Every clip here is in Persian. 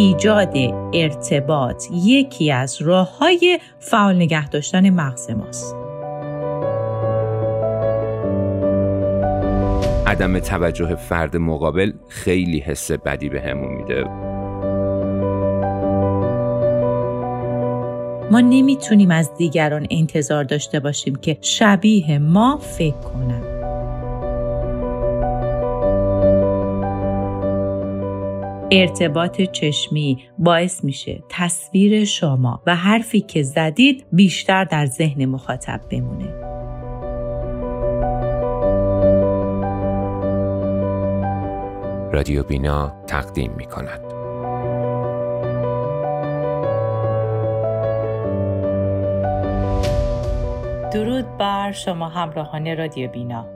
ایجاد ارتباط یکی از راه های فعال نگه داشتن مغز ماست. عدم توجه فرد مقابل خیلی حس بدی به همون میده ما نمی‌تونیم از دیگران انتظار داشته باشیم که شبیه ما فکر کنن ارتباط چشمی باعث میشه تصویر شما و حرفی که زدید بیشتر در ذهن مخاطب بمونه. رادیو بینا تقدیم می کند. درود بر شما همراهان رادیو بینا.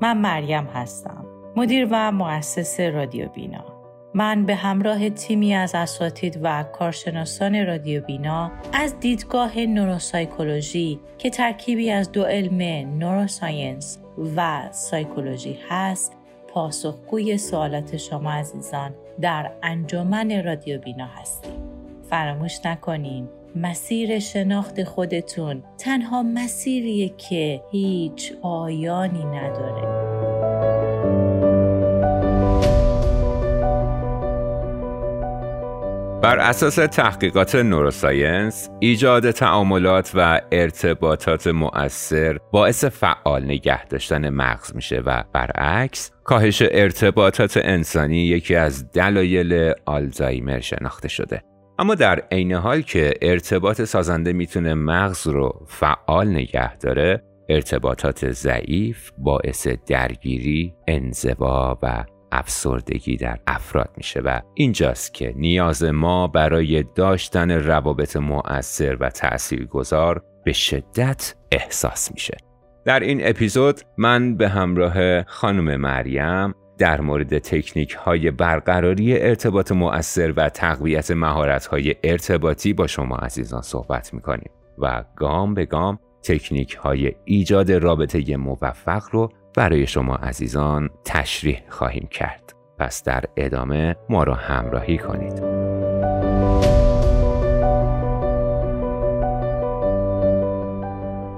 من مریم هستم. مدیر و مؤسس رادیو بینا. من به همراه تیمی از اساتید و کارشناسان رادیو بینا از دیدگاه نوروسایکولوژی که ترکیبی از دو علم نوروساینس و سایکولوژی هست پاسخگوی سوالات شما عزیزان در انجمن رادیو بینا هستیم. فراموش نکنین مسیر شناخت خودتون تنها مسیریه که هیچ پایانی نداره. بر اساس تحقیقات نوروساینس ایجاد تعاملات و ارتباطات مؤثر باعث فعال نگه داشتن مغز میشه و برعکس کاهش ارتباطات انسانی یکی از دلایل آلزایمر شناخته شده. اما در عین حال که ارتباط سازنده می‌تونه مغز رو فعال نگه داره ارتباطات ضعیف باعث درگیری، انزوا و افسردگی در افراد میشه و اینجاست که نیاز ما برای داشتن روابط مؤثر و تاثیرگذار به شدت احساس میشه. در این اپیزود من به همراه خانم مریم در مورد تکنیک های برقراری ارتباط مؤثر و تقویت مهارت های ارتباطی با شما عزیزان صحبت می‌کنیم و گام به گام تکنیک های ایجاد رابطه موفق رو برای شما عزیزان تشریح خواهیم کرد. پس در ادامه ما را همراهی کنید.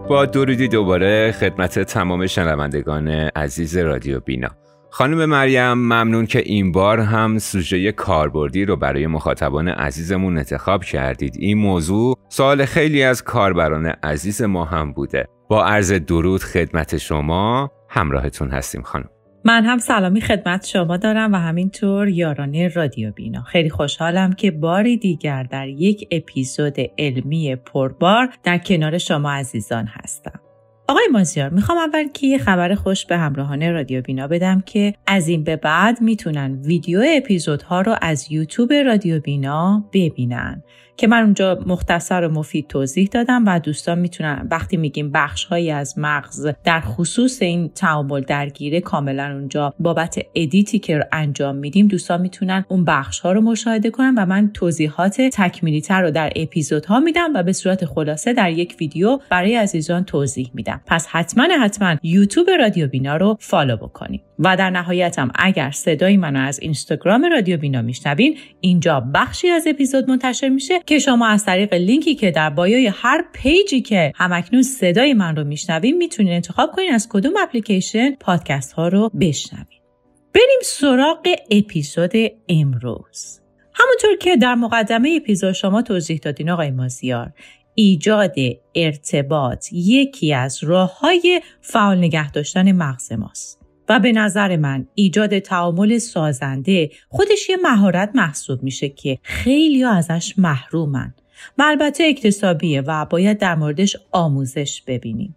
با درودی دوباره خدمت تمام شنوندگان عزیز رادیو بینا. خانم مریم ممنون که این بار هم سوژه کاربردی رو برای مخاطبان عزیزمون انتخاب کردید. این موضوع سوال خیلی از کاربران عزیز ما هم بوده. با عرض درود خدمت شما همراهتون هستیم خانم. من هم سلامی خدمت شما دارم و همینطور یاران رادیو بینا. خیلی خوشحالم که باری دیگر در یک اپیزود علمی پربار در کنار شما عزیزان هستم. آقای مازیار می‌خوام اول که یه خبر خوش به همراهان رادیو بینا بدم که از این به بعد می‌تونن ویدیو اپیزودها رو از یوتیوب رادیو بینا ببینن. که من اونجا مختصر و مفید توضیح دادم و دوستان می‌تونن وقتی میگیم بخش هایی از مغز در خصوص این تعامل درگیره کاملا اونجا بابت edit ی که انجام میدیم دوستان می‌تونن اون بخش ها رو مشاهده کنن و من توضیحات تکمیلی تر رو در اپیزودها میدم و به صورت خلاصه در یک ویدیو برای عزیزان توضیح میدم. پس حتما حتما یوتیوب رادیو بینا رو follow بکنید. و در نهایتم اگر صدای منو از اینستاگرام رادیو بینا میشنوین اینجا بخشی از اپیزود منتشر میشه که شما از طریق لینکی که در bio ی هر page ی که هم‌اکنون صدای من رو میشنوین می‌تونین انتخاب کنین از کدوم اپلیکیشن پادکست ها رو بشنوین بریم سراغ اپیزود امروز. همونطور که در مقدمه اپیزود شما توضیح دادین آقای مازیار ایجاد ارتباط یکی از راه های فعال نگه داشتن مغز ماست. و به نظر من ایجاد تعامل سازنده خودش یه مهارت محسوب میشه که خیلی ازش محرومن و البته اکتسابیه و باید در موردش آموزش ببینیم.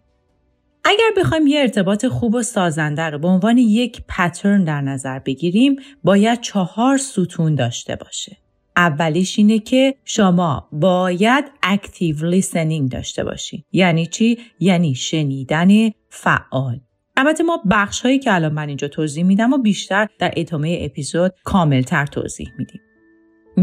اگر بخوایم یه ارتباط خوب و سازنده رو به عنوان یک پترن در نظر بگیریم باید چهار ستون داشته باشه. اولیش اینه که شما باید اکتیو لیسنینگ داشته باشین. یعنی چی؟ یعنی شنیدن فعال. البته ما بخش هایی که الان من اینجا توضیح میدم و بیشتر در ادامه اپیزود کاملتر توضیح میدیم.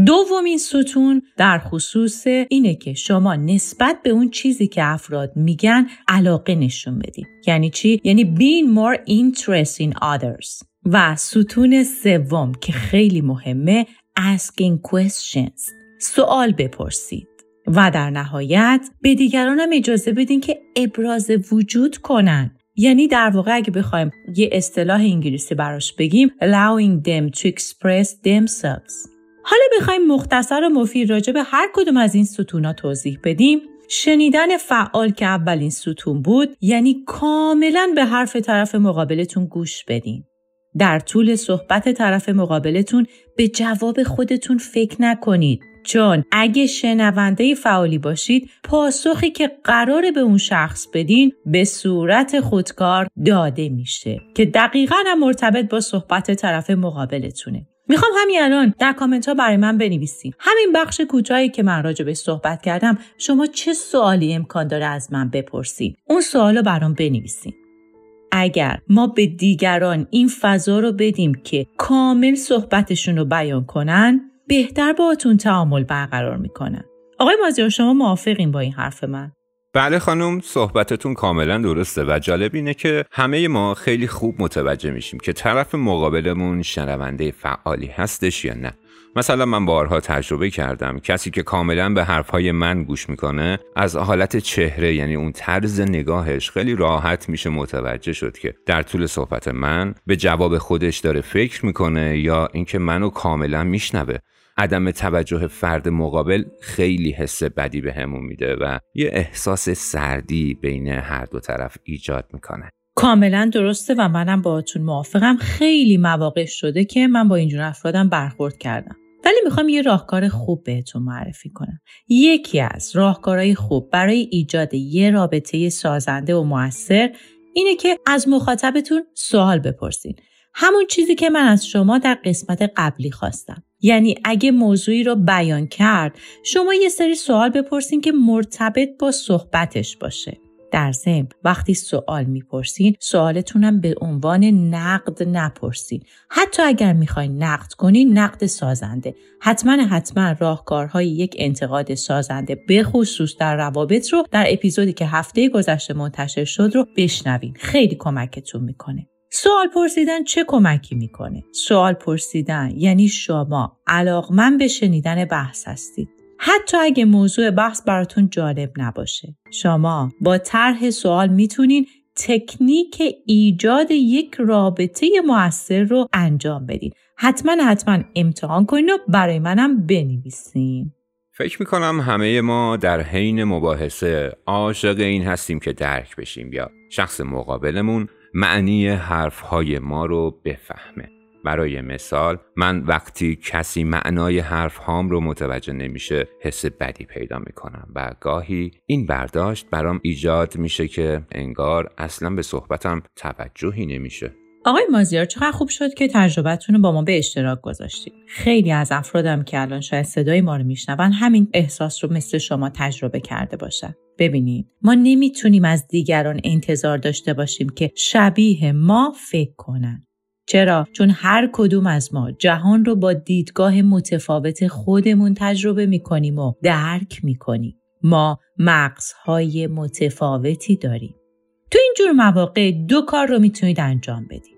دومین ستون در خصوص اینه که شما نسبت به اون چیزی که افراد میگن علاقه نشون بدید. یعنی چی؟ یعنی being more interested in others. و ستون سوم که خیلی مهمه asking questions سوال بپرسید و در نهایت به دیگرانم اجازه بدین که ابراز وجود کنن یعنی در واقع اگه بخوایم یه اصطلاح انگلیسی براش بگیم allowing them to express themselves. حالا بخوایم مختصر و مفید راجع به هر کدوم از این ستونا توضیح بدیم. شنیدن فعال که اولین ستون بود یعنی کاملا به حرف طرف مقابلتون گوش بدین. در طول صحبت طرف مقابلتون به جواب خودتون فکر نکنید. چون اگه شنونده فعالی باشید پاسخی که قراره به اون شخص بدین به صورت خودکار داده میشه که دقیقا هم مرتبط با صحبت طرف مقابلتونه. می‌خوام همین الان در کامنت ها برای من بنویسین. همین بخش کوتاهی که من راجع به صحبت کردم شما چه سوالی امکان داره از من بپرسید اون سوال رو برام بنویسین. اگر ما به دیگران این فضا رو بدیم که کامل صحبتشون رو بیان کنن بهتر باهاتون تعامل برقرار می‌کنن آقای مازیار شما موافقین با این حرف من؟ بله خانم صحبتتون کاملا درسته و جالب اینه که همه ما خیلی خوب متوجه میشیم که طرف مقابلمون شنونده فعالی هستش یا نه. مثلا من بارها تجربه کردم کسی که کاملا به حرفهای من گوش می‌کنه از حالت چهره یعنی اون طرز نگاهش خیلی راحت میشه متوجه شد که در طول صحبت من به جواب خودش داره فکر می‌کنه یا اینکه منو کاملا میشنوه. عدم توجه فرد مقابل خیلی حس بدی به همون میده و یه احساس سردی بین هر دو طرف ایجاد می‌کنه. کاملا درسته و منم باهاتون موافقم. خیلی مواقع شده که من با اینجور افرادم برخورد کردم. ولی می‌خوام یه راهکار خوب بهتون معرفی کنم. یکی از راهکارهای خوب برای ایجاد یه رابطه سازنده و موثر اینه که از مخاطبتون سوال بپرسین. همون چیزی که من از شما در قسمت قبلی خواستم. یعنی اگه موضوعی رو بیان کرد شما یه سری سوال بپرسین که مرتبط با صحبتش باشه. در ضمن وقتی سوال می‌پرسین سوالتونم به عنوان نقد نپرسین. حتی اگر می‌خواین نقد کنین نقد سازنده. حتما حتما راهکارهای یک انتقاد سازنده به خصوص در روابط رو در اپیزودی که هفته گذشته منتشر شد رو بشنوین. خیلی کمکتون می‌کنه. سوال پرسیدن چه کمکی می‌کنه؟ سوال پرسیدن یعنی شما علاقمند به شنیدن بحث هستید. حتی اگه موضوع بحث براتون جالب نباشه. شما با طرح سوال می‌تونین تکنیک ایجاد یک رابطه موثر رو انجام بدین. حتما حتما امتحان کنین و برای منم بنویسین. فکر می‌کنم همه ما در حین مباحثه عاشق این هستیم که درک بشیم یا شخص مقابلمون معنی حرفهای ما رو بفهمه. برای مثال من وقتی کسی معنای حرف هام رو متوجه نمیشه حس بدی پیدا می‌کنم و گاهی این برداشت برام ایجاد میشه که انگار اصلا به صحبتم توجهی نمیشه. آقای مازیار چقدر خوب شد که تجربتون رو با ما به اشتراک گذاشتید خیلی از افرادم که الان شاید صدای ما رو میشنون همین احساس رو مثل شما تجربه کرده باشن ببینید ما نمی‌تونیم از دیگران انتظار داشته باشیم که شبیه ما فکر کنن چرا؟ چون هر کدوم از ما جهان رو با دیدگاه متفاوت خودمون تجربه می‌کنیم و درک می‌کنیم. ما مغزهای متفاوتی داریم. تو این جور مواقع دو کار رو می‌تونید انجام بدید.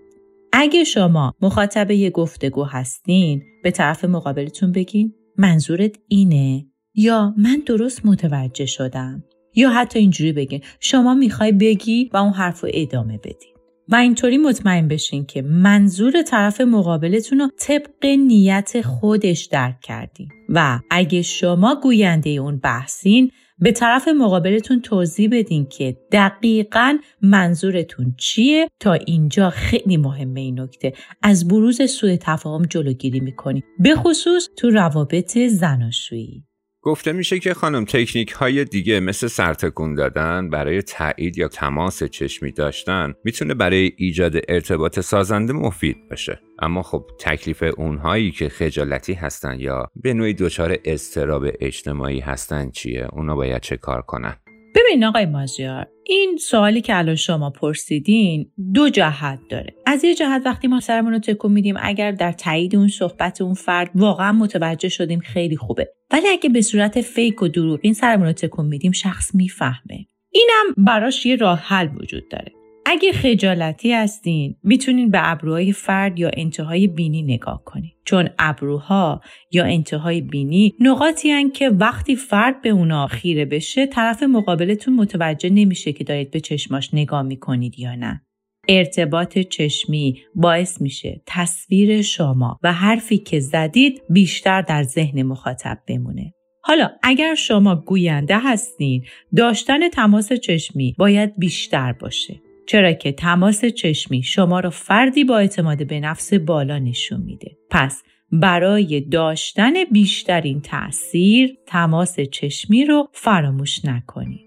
اگه شما مخاطب یه گفتگو هستین به طرف مقابلتون بگین منظورت اینه؟ یا من درست متوجه شدم؟ یا حتی اینجوری بگین شما می‌خوای بگی و اون حرف رو ادامه بدین. و اینطوری مطمئن بشین که منظور طرف مقابلتون رو طبق نیت خودش درک کردین. و اگه شما گوینده اون بحثین به طرف مقابلتون توضیح بدین که دقیقا منظورتون چیه؟ تا اینجا خیلی مهمه این نکته. از بروز سوء تفاهم جلوگیری می‌کنیم. به خصوص تو روابط زناشویی. گفته میشه که خانم تکنیک های دیگه مثل سرتکون دادن برای تایید یا تماس چشمی داشتن می‌تونه برای ایجاد ارتباط سازنده مفید باشه. اما خب تکلیف اونهایی که خجالتی هستن یا به نوعی دچار اضطراب اجتماعی هستن چیه؟ اونا باید چه کار کنن؟ ببین آقای مازیار این سوالی که الان شما پرسیدین دو جهت داره. از یه جهت وقتی ما سرمون رو تکون میدیم اگر در تایید اون صحبت اون فرد واقعا متوجه شدیم خیلی خوبه. ولی اگه به صورت فیک و دروغین سرمون رو تکون میدیم شخص می‌فهمه. اینم براش یه راه حل وجود داره. اگه خجالتی هستین می‌تونین به ابروهای فرد یا انتهای بینی نگاه کنین چون ابروها یا انتهای بینی نقاطی هن که وقتی فرد به اونا خیره بشه طرف مقابلتون متوجه نمیشه که دارید به چشماش نگاه می‌کنید یا نه ارتباط چشمی باعث میشه تصویر شما و حرفی که زدید بیشتر در ذهن مخاطب بمونه. حالا اگر شما گوینده هستین داشتن تماس چشمی باید بیشتر باشه. چرا که تماس چشمی شما را فردی با اعتماد به نفس بالا نشون میده. پس برای داشتن بیشترین تاثیر تماس چشمی رو فراموش نکنید.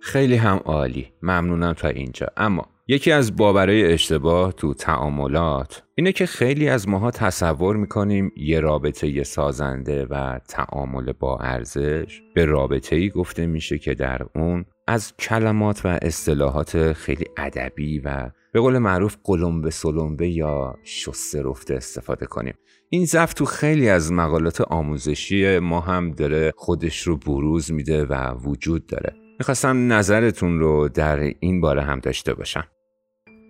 خیلی هم عالی. ممنونم تا اینجا. اما یکی از باورهای اشتباه تو تعاملات اینه که خیلی از ماها تصور می‌کنیم یه رابطه یه سازنده و تعامل با ارزش به رابطه ای گفته میشه که در اون از کلمات و اصطلاحات خیلی ادبی و به قول معروف قلمبه سلمبه یا شسته رفته استفاده کنیم این ضعف تو خیلی از مقالات آموزشی ما هم داره خودش رو بروز میده و وجود داره می‌خواستم نظرتون رو در این باره هم داشته باشم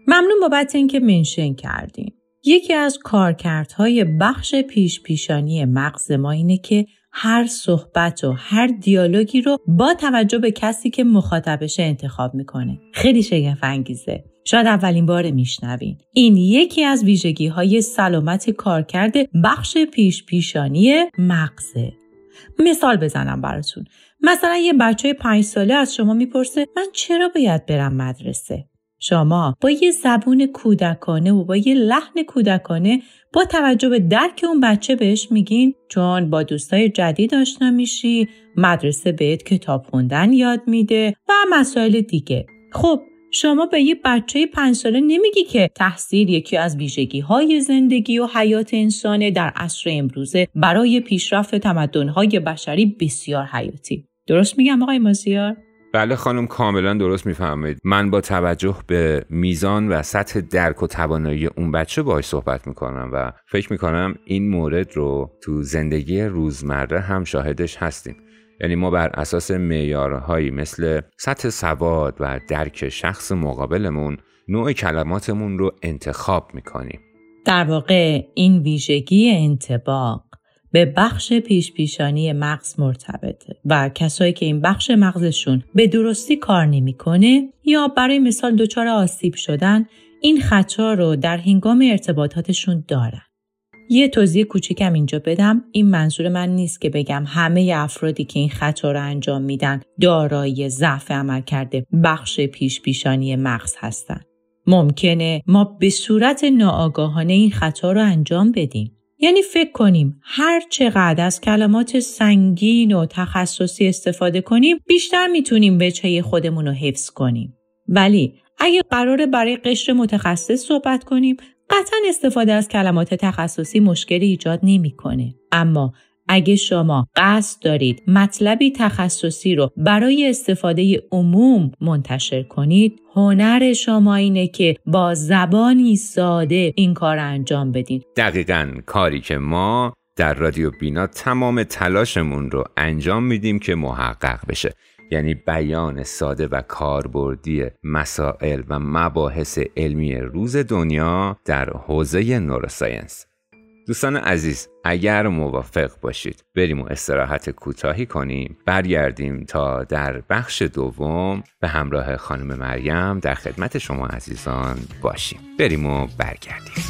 ممنون بابت اینکه منشن کردیم. یکی از کارکردهای بخش پیش پیشانی مغز ما اینه که هر صحبت و هر دیالوگی رو با توجه به کسی که مخاطبش انتخاب می‌کنه. خیلی شگفت انگیزه. شاید اولین بار میشنوین. این یکی از ویژگی های سلامت کارکرد بخش پیش پیشانی مغزه. مثال بزنم براتون. مثلا یه بچه پنج ساله از شما می‌پرسه من چرا باید برم مدرسه؟ شما با یه زبون کودکانه و با یه لحن کودکانه با توجه به درک اون بچه بهش میگین چون با دوستای جدید آشنا میشی مدرسه بهت کتاب خوندن یاد میده و مسائل دیگه خب شما به یه بچه پنج ساله نمیگی که تحصیل یکی از ویژگی های زندگی و حیات انسانه در عصر امروزه برای پیشرفت تمدنهای بشری بسیار حیاتی. درست میگم آقای مازیار؟ بله خانم کاملا درست می‌فهمید. من با توجه به میزان و سطح درک و توانایی اون بچه باهاش صحبت می‌کنم و فکر می‌کنم این مورد رو تو زندگی روزمره هم شاهدش هستیم. یعنی ما بر اساس معیارهایی مثل سطح سواد و درک شخص مقابلمون نوع کلماتمون رو انتخاب می‌کنیم در واقع این ویژگی انتباق به بخش پیش پیشانی مغز مرتبطه و کسایی که این بخش مغزشون به درستی کار نمی‌کنه یا برای مثال دچار آسیب شدن این خطا رو در هنگام ارتباطاتشون دارن. یه توضیح کوچیکم اینجا بدم این منظور من نیست که بگم همه افرادی که این خطا رو انجام میدن دارای ضعف عمل کرده بخش پیش پیشانی مغز هستن. ممکنه ما به صورت ناآگاهانه این خطا رو انجام بدیم. یعنی فکر کنیم هر چقدر از کلمات سنگین و تخصصی استفاده کنیم بیشتر می‌تونیم وجهه خودمون رو حفظ کنیم. ولی اگه قراره برای قشر متخصص صحبت کنیم قطعا استفاده از کلمات تخصصی مشکلی ایجاد نمی‌کنه. اما اگه شما قصد دارید مطلبی تخصصی رو برای استفاده عموم منتشر کنید هنر شما اینه که با زبانی ساده این کار انجام بدین دقیقا کاری که ما در رادیو بینا تمام تلاشمون رو انجام میدیم که محقق بشه یعنی بیان ساده و کاربردی مسائل و مباحث علمی روز دنیا در حوزه نوروساینس. دوستان عزیز اگر موافق باشید بریم و استراحت کوتاهی کنیم. برگردیم تا در بخش دوم. به همراه خانم مریم در خدمت شما عزیزان باشیم. بریم و برگردیم.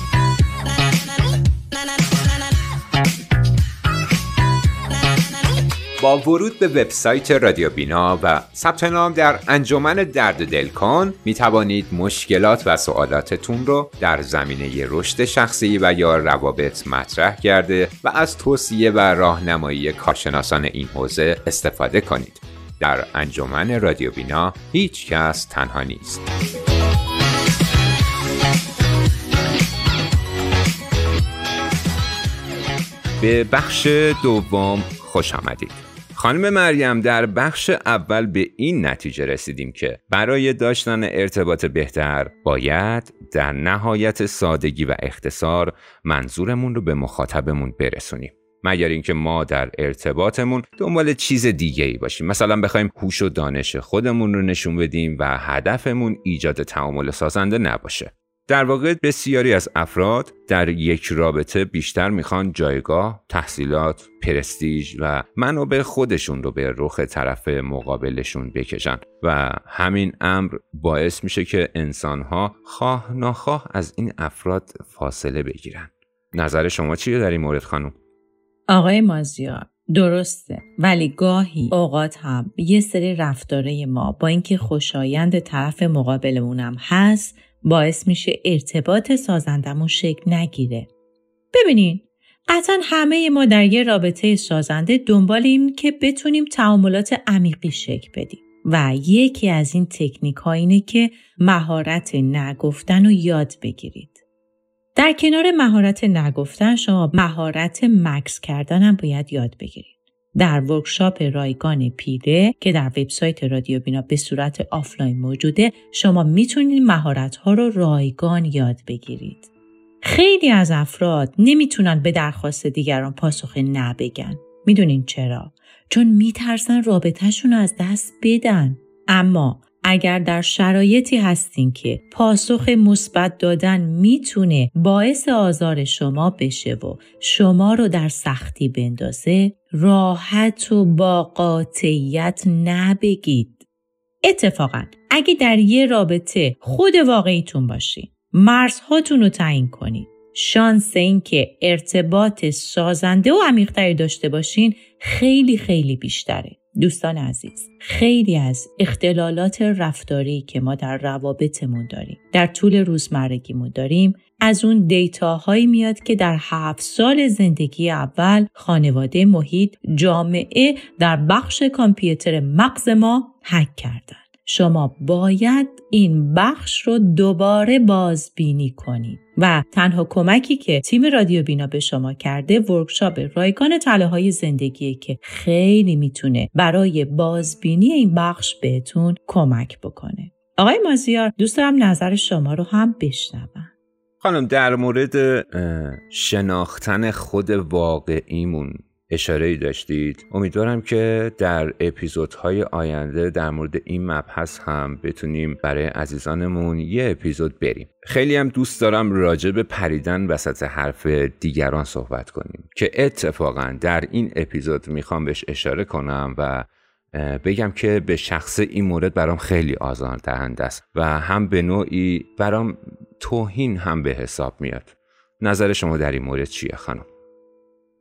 با ورود به وبسایت رادیو بینا و ثبت نام در انجمن درد دل کن می توانید مشکلات و سوالاتتون رو در زمینه رشد شخصی و یا روابط مطرح کرده و از توصیه و راهنمایی کارشناسان این حوزه استفاده کنید. در انجمن رادیو بینا هیچ کس تنها نیست. به بخش دوم خوش آمدید. خانم مریم در بخش اول به این نتیجه رسیدیم که برای داشتن ارتباط بهتر باید در نهایت سادگی و اختصار منظورمون رو به مخاطبمون برسونیم. مگر اینکه ما در ارتباطمون دنبال چیز دیگه ای باشیم مثلا بخوایم هوش و دانش خودمون رو نشون بدیم و هدفمون ایجاد تعامل سازنده نباشه در واقع بسیاری از افراد در یک رابطه بیشتر می‌خوان جایگاه، تحصیلات، پرستیژ و منابع خودشون رو به رخ طرف مقابلشون بکشن و همین امر باعث میشه که انسانها خواه ناخواه از این افراد فاصله بگیرن. نظر شما چیه در این مورد خانم؟ آقای مازیار درسته ولی گاهی اوقات هم یه سری رفتاره ما با اینکه خوشایند طرف مقابلمونم هست باعث میشه ارتباط سازندمون شکل نگیره. ببینین قطعا همه ما در یه رابطه سازنده دنبال این که بتونیم تعاملات عمیقی شکل بدیم. و یکی از این تکنیک ها اینه که مهارت نه گفتن رو یاد بگیرید. در کنار مهارت نه گفتن شما مهارت مکث کردن هم باید یاد بگیرید. در workshop رایگان پیره که در وبسایت رادیو بینا به صورت آفلاین موجوده شما می‌تونید مهارت ها رو رایگان یاد بگیرید. خیلی از افراد نمی‌تونن به درخواست دیگران پاسخ نبگن. می‌دونین چرا؟ چون میترسن رابطهشون از دست بدن. اما اگر در شرایطی هستین که پاسخ مثبت دادن می‌تونه باعث آزار شما بشه و شما رو در سختی بندازه راحت و با قاطعیت نبگید. اتفاقا اگه در یه رابطه خود واقعیتون باشین مرزهاتون رو تعیین کنید شانس اینکه ارتباط سازنده و عمیقتری داشته باشین خیلی خیلی بیشتره. دوستان عزیز خیلی از اختلالات رفتاری که ما در روابطمون داریم در طول روزمرگیمون داریم از اون دیتاهایی میاد که در هفت سال زندگی اول خانواده محیط جامعه در بخش کامپیوتر مغز ما هک کردن. شما باید این بخش رو دوباره بازبینی کنید. و تنها کمکی که تیم رادیو بینا به شما کرده ورکشاپ رایگان تله های زندگی که خیلی می‌تونه برای بازبینی این بخش بهتون کمک بکنه. آقای مازیار دوست دارم نظر شما رو هم بشنوم. خانم در مورد شناختن خود واقعیمون اشاره ای داشتید. امیدوارم که در اپیزودهای آینده در مورد این مبحث هم بتونیم برای عزیزانمون یه اپیزود بریم. خیلی هم دوست دارم راجع به پریدن وسط حرف دیگران صحبت کنیم که اتفاقا در این اپیزود می‌خوام بهش اشاره کنم و بگم که به شخص این مورد برام خیلی آزار دهنده است و هم به نوعی برام توهین هم به حساب میاد. نظر شما در این مورد چیه خانم؟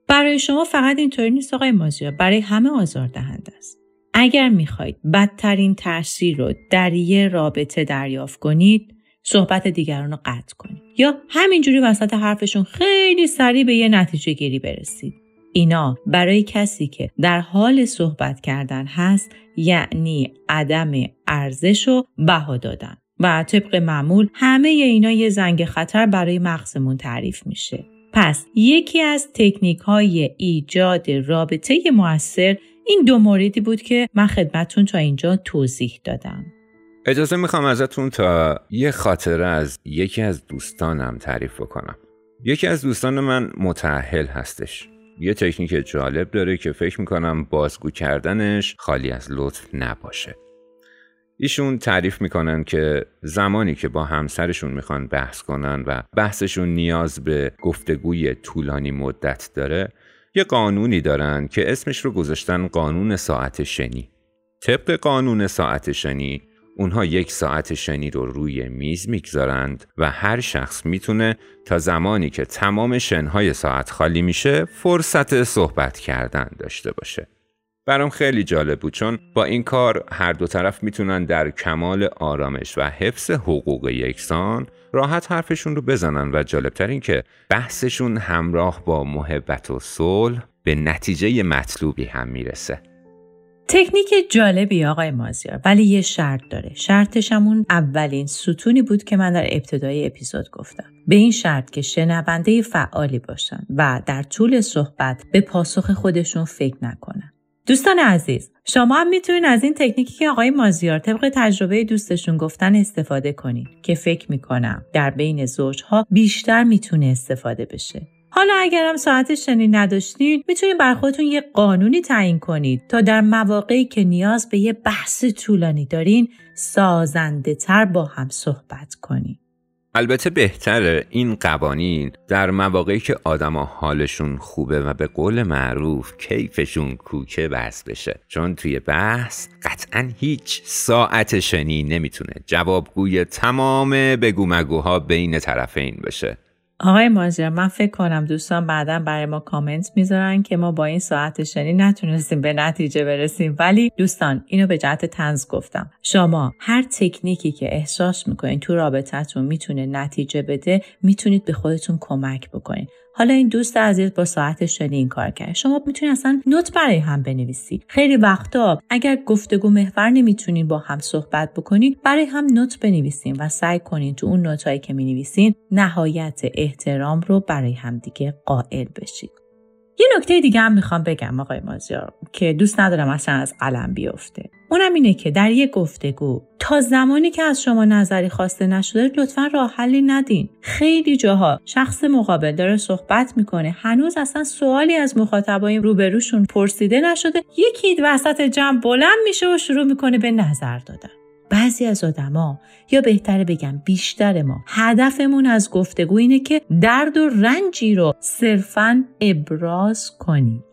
برای شما فقط اینطوری نیست آقای مازیار. برای همه آزار دهنده است. اگر می‌خواهید بدترین تاثیر رو در یه رابطه دریافت کنید صحبت دیگران رو قطع کنید. یا همینجوری وسط حرفشون خیلی سریع به یه نتیجه گیری برسید. اینا برای کسی که در حال صحبت کردن هست یعنی عدم ارزش و بها دادن. و طبق معمول همه اینا یه زنگ خطر برای مغزمون تعریف میشه. پس یکی از تکنیک های ایجاد رابطه موثر این دو موردی بود که من خدمتون تا اینجا توضیح دادم. اجازه می‌خوام ازتون تا یه خاطره از یکی از دوستانم تعریف کنم. یکی از دوستان من متعهل هستش. یه تکنیک جالب داره که فکر می‌کنم بازگو کردنش خالی از لطف نباشه. ایشون تعریف می‌کنن که زمانی که با همسرشون می‌خوان بحث کنن و بحثشون نیاز به گفتگوی طولانی مدت داره یه قانونی دارن که اسمش رو گذاشتن قانون ساعت شنی. طبق قانون ساعت شنی اونها یک ساعت شنی رو روی میز می‌گذارند و هر شخص می‌تونه تا زمانی که تمام شنهای ساعت خالی میشه فرصت صحبت کردن داشته باشه. برام خیلی جالب بود چون با این کار هر دو طرف می‌تونن در کمال آرامش و حفظ حقوق یکسان راحت حرفشون رو بزنن و جالبتر این که بحثشون همراه با محبت و صلح به نتیجه مطلوبی هم می‌رسه. تکنیک جالبی آقای مازیار ولی یه شرط داره. شرطش همون اولین ستونی بود که من در ابتدای اپیزود گفتم. به این شرط که شنونده فعالی باشن و در طول صحبت به پاسخ خودشون فکر نکنن. دوستان عزیز شما هم می‌تونید از این تکنیکی که آقای مازیار طبق تجربه دوستشون گفتن استفاده کنید که فکر می‌کنم در بین زوجها بیشتر می‌تونه استفاده بشه حالا اگرم ساعت شنی نداشتین می‌تونید بر خودتون یه قانونی تعیین کنید تا در مواقعی که نیاز به یه بحث طولانی دارین سازنده تر با هم صحبت کنید. البته بهتره این قوانین در مواقعی که آدما حالشون خوبه و به قول معروف کیفشون کوکه بحث بشه. چون توی بحث قطعا هیچ ساعت شنی نمی‌تونه جوابگوی تمام بگو مگوها بین طرفین بشه. آقای مازیار من فکر کنم دوستان بعدا برای ما کامنت می‌ذارن که ما با این ساعت شنی نتونستیم به نتیجه برسیم. ولی دوستان اینو به جهت تنز گفتم. شما هر تکنیکی که احساس می‌کنین تو رابطتون می‌تونه نتیجه بده می‌تونید به خودتون کمک بکنین. حالا این دوست عزیز با ساعت شنی این کار کرد. شما می‌تونید اصلا نوت برای هم بنویسید خیلی وقتا اگر گفتگو محور نمی‌تونین با هم صحبت بکنید برای هم نوت بنویسین و سعی کنین تو اون نوتهایی که می‌نویسین نهایت احترام رو برای همدیگه قائل بشید یه نکته دیگه هم می‌خوام بگم آقای مازیار که دوست ندارم اصلا از قلم بیفته. اونم اینه که در یک گفتگو تا زمانی که از شما نظری خواسته نشده لطفا راه حلی ندین. خیلی جاها شخص مقابل داره صحبت می‌کنه. هنوز اصلا سوالی از مخاطبای روبروشون پرسیده نشده. یکی وسط جمع بلند میشه و شروع می‌کنه به نظر دادن. بعضی از آدما یا بهتره بگم بیشتر ما هدفمون از گفتگو اینه که درد و رنجی رو صرفا ابراز کنیم.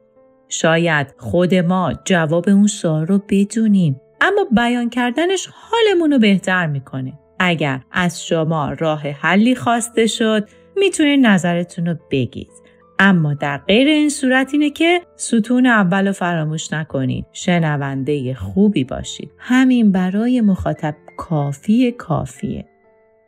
شاید خود ما جواب اون سوال رو بدونیم اما بیان کردنش حالمون رو بهتر می‌کنه. اگر از شما راه حلی خواسته شد می‌تونید نظرتون رو بگید. اما در غیر این صورت اینه که ستون اول رو فراموش نکنید. شنونده خوبی باشید. همین برای مخاطب کافی کافیه.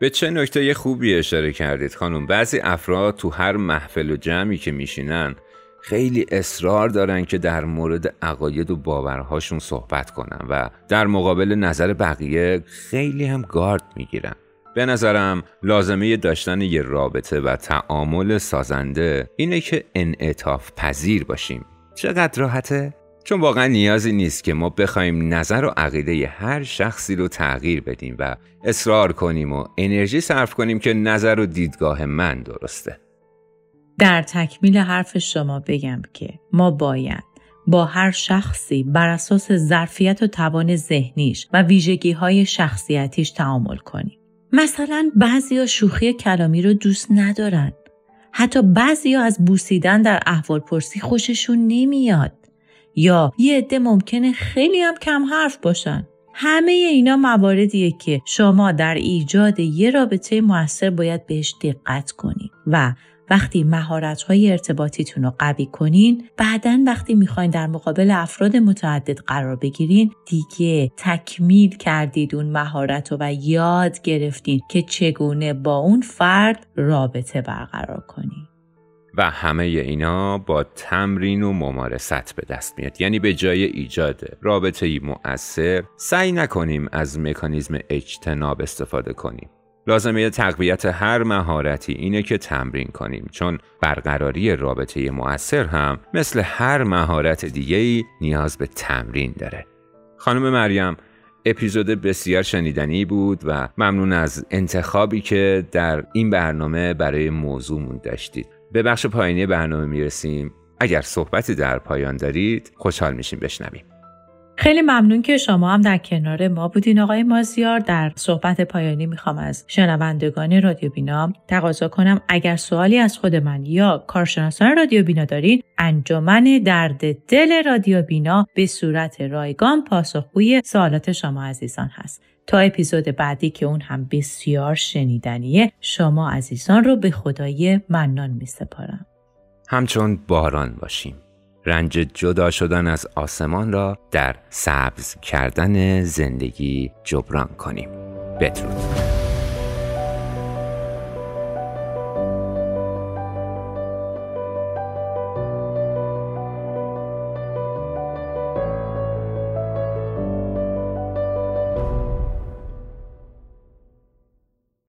به چه نکته خوبی اشاره کردید خانم؟ بعضی افراد تو هر محفل و جمعی که میشینن خیلی اصرار دارن که در مورد عقاید و باورهاشون صحبت کنن و در مقابل نظر بقیه خیلی هم گارد می‌گیرن. به نظرم لازمه داشتن یه رابطه و تعامل سازنده اینه که انعطاف پذیر باشیم چقدر راحته؟ چون واقعا نیازی نیست که ما بخوایم نظر و عقیده هر شخصی رو تغییر بدیم و اصرار کنیم و انرژی صرف کنیم که نظر و دیدگاه من درسته در تکمیل حرف شما بگم که ما باید با هر شخصی بر اساس ظرفیت و توان ذهنیش و ویژگی های شخصیتیش تعامل کنیم. مثلا بعضی شوخی کلامی رو دوست ندارن. حتی بعضی از بوسیدن در احوال پرسی خوششون نمیاد. یا یه عده ممکنه خیلی هم کم حرف باشن. همه اینا مواردیه که شما در ایجاد یه رابطه موثر باید بهش دقت کنید و وقتی مهارت های ارتباطیتون رو قوی کنین بعدا وقتی می‌خواین در مقابل افراد متعدد قرار بگیرین دیگه تکمیل کردید اون مهارت رو و یاد گرفتین که چگونه با اون فرد رابطه برقرار کنین. و همه اینا با تمرین و ممارست به دست میاد. یعنی به جای ایجاد رابطه ای مؤثر سعی نکنیم از مکانیزم اجتناب استفاده کنیم. لازمه تقویت هر مهارتی اینه که تمرین کنیم. چون برقراری رابطه مؤثر هم مثل هر مهارت دیگه نیاز به تمرین داره. خانم مریم اپیزود بسیار شنیدنی بود و ممنون از انتخابی که در این برنامه برای موضوعمون داشتید. به بخش پایینی برنامه می‌رسیم. اگر صحبتی در پایان دارید خوشحال میشیم. بشنویم. خیلی ممنون که شما هم در کنار ما بودین آقای مازیار در صحبت پایانی می‌خوام از شنوندگان رادیو بینا تقاضا کنم اگر سوالی از خود من یا کارشناسان رادیو بینا دارین انجمن درد دل رادیو بینا به صورت رایگان پاسخگوی سوالات شما عزیزان هست تا اپیزود بعدی که اون هم بسیار شنیدنیه شما عزیزان رو به خدای منان می سپارم. همچون باران باشیم. رنج جدا شدن از آسمان را در سبز کردن زندگی جبران کنیم. بدرود.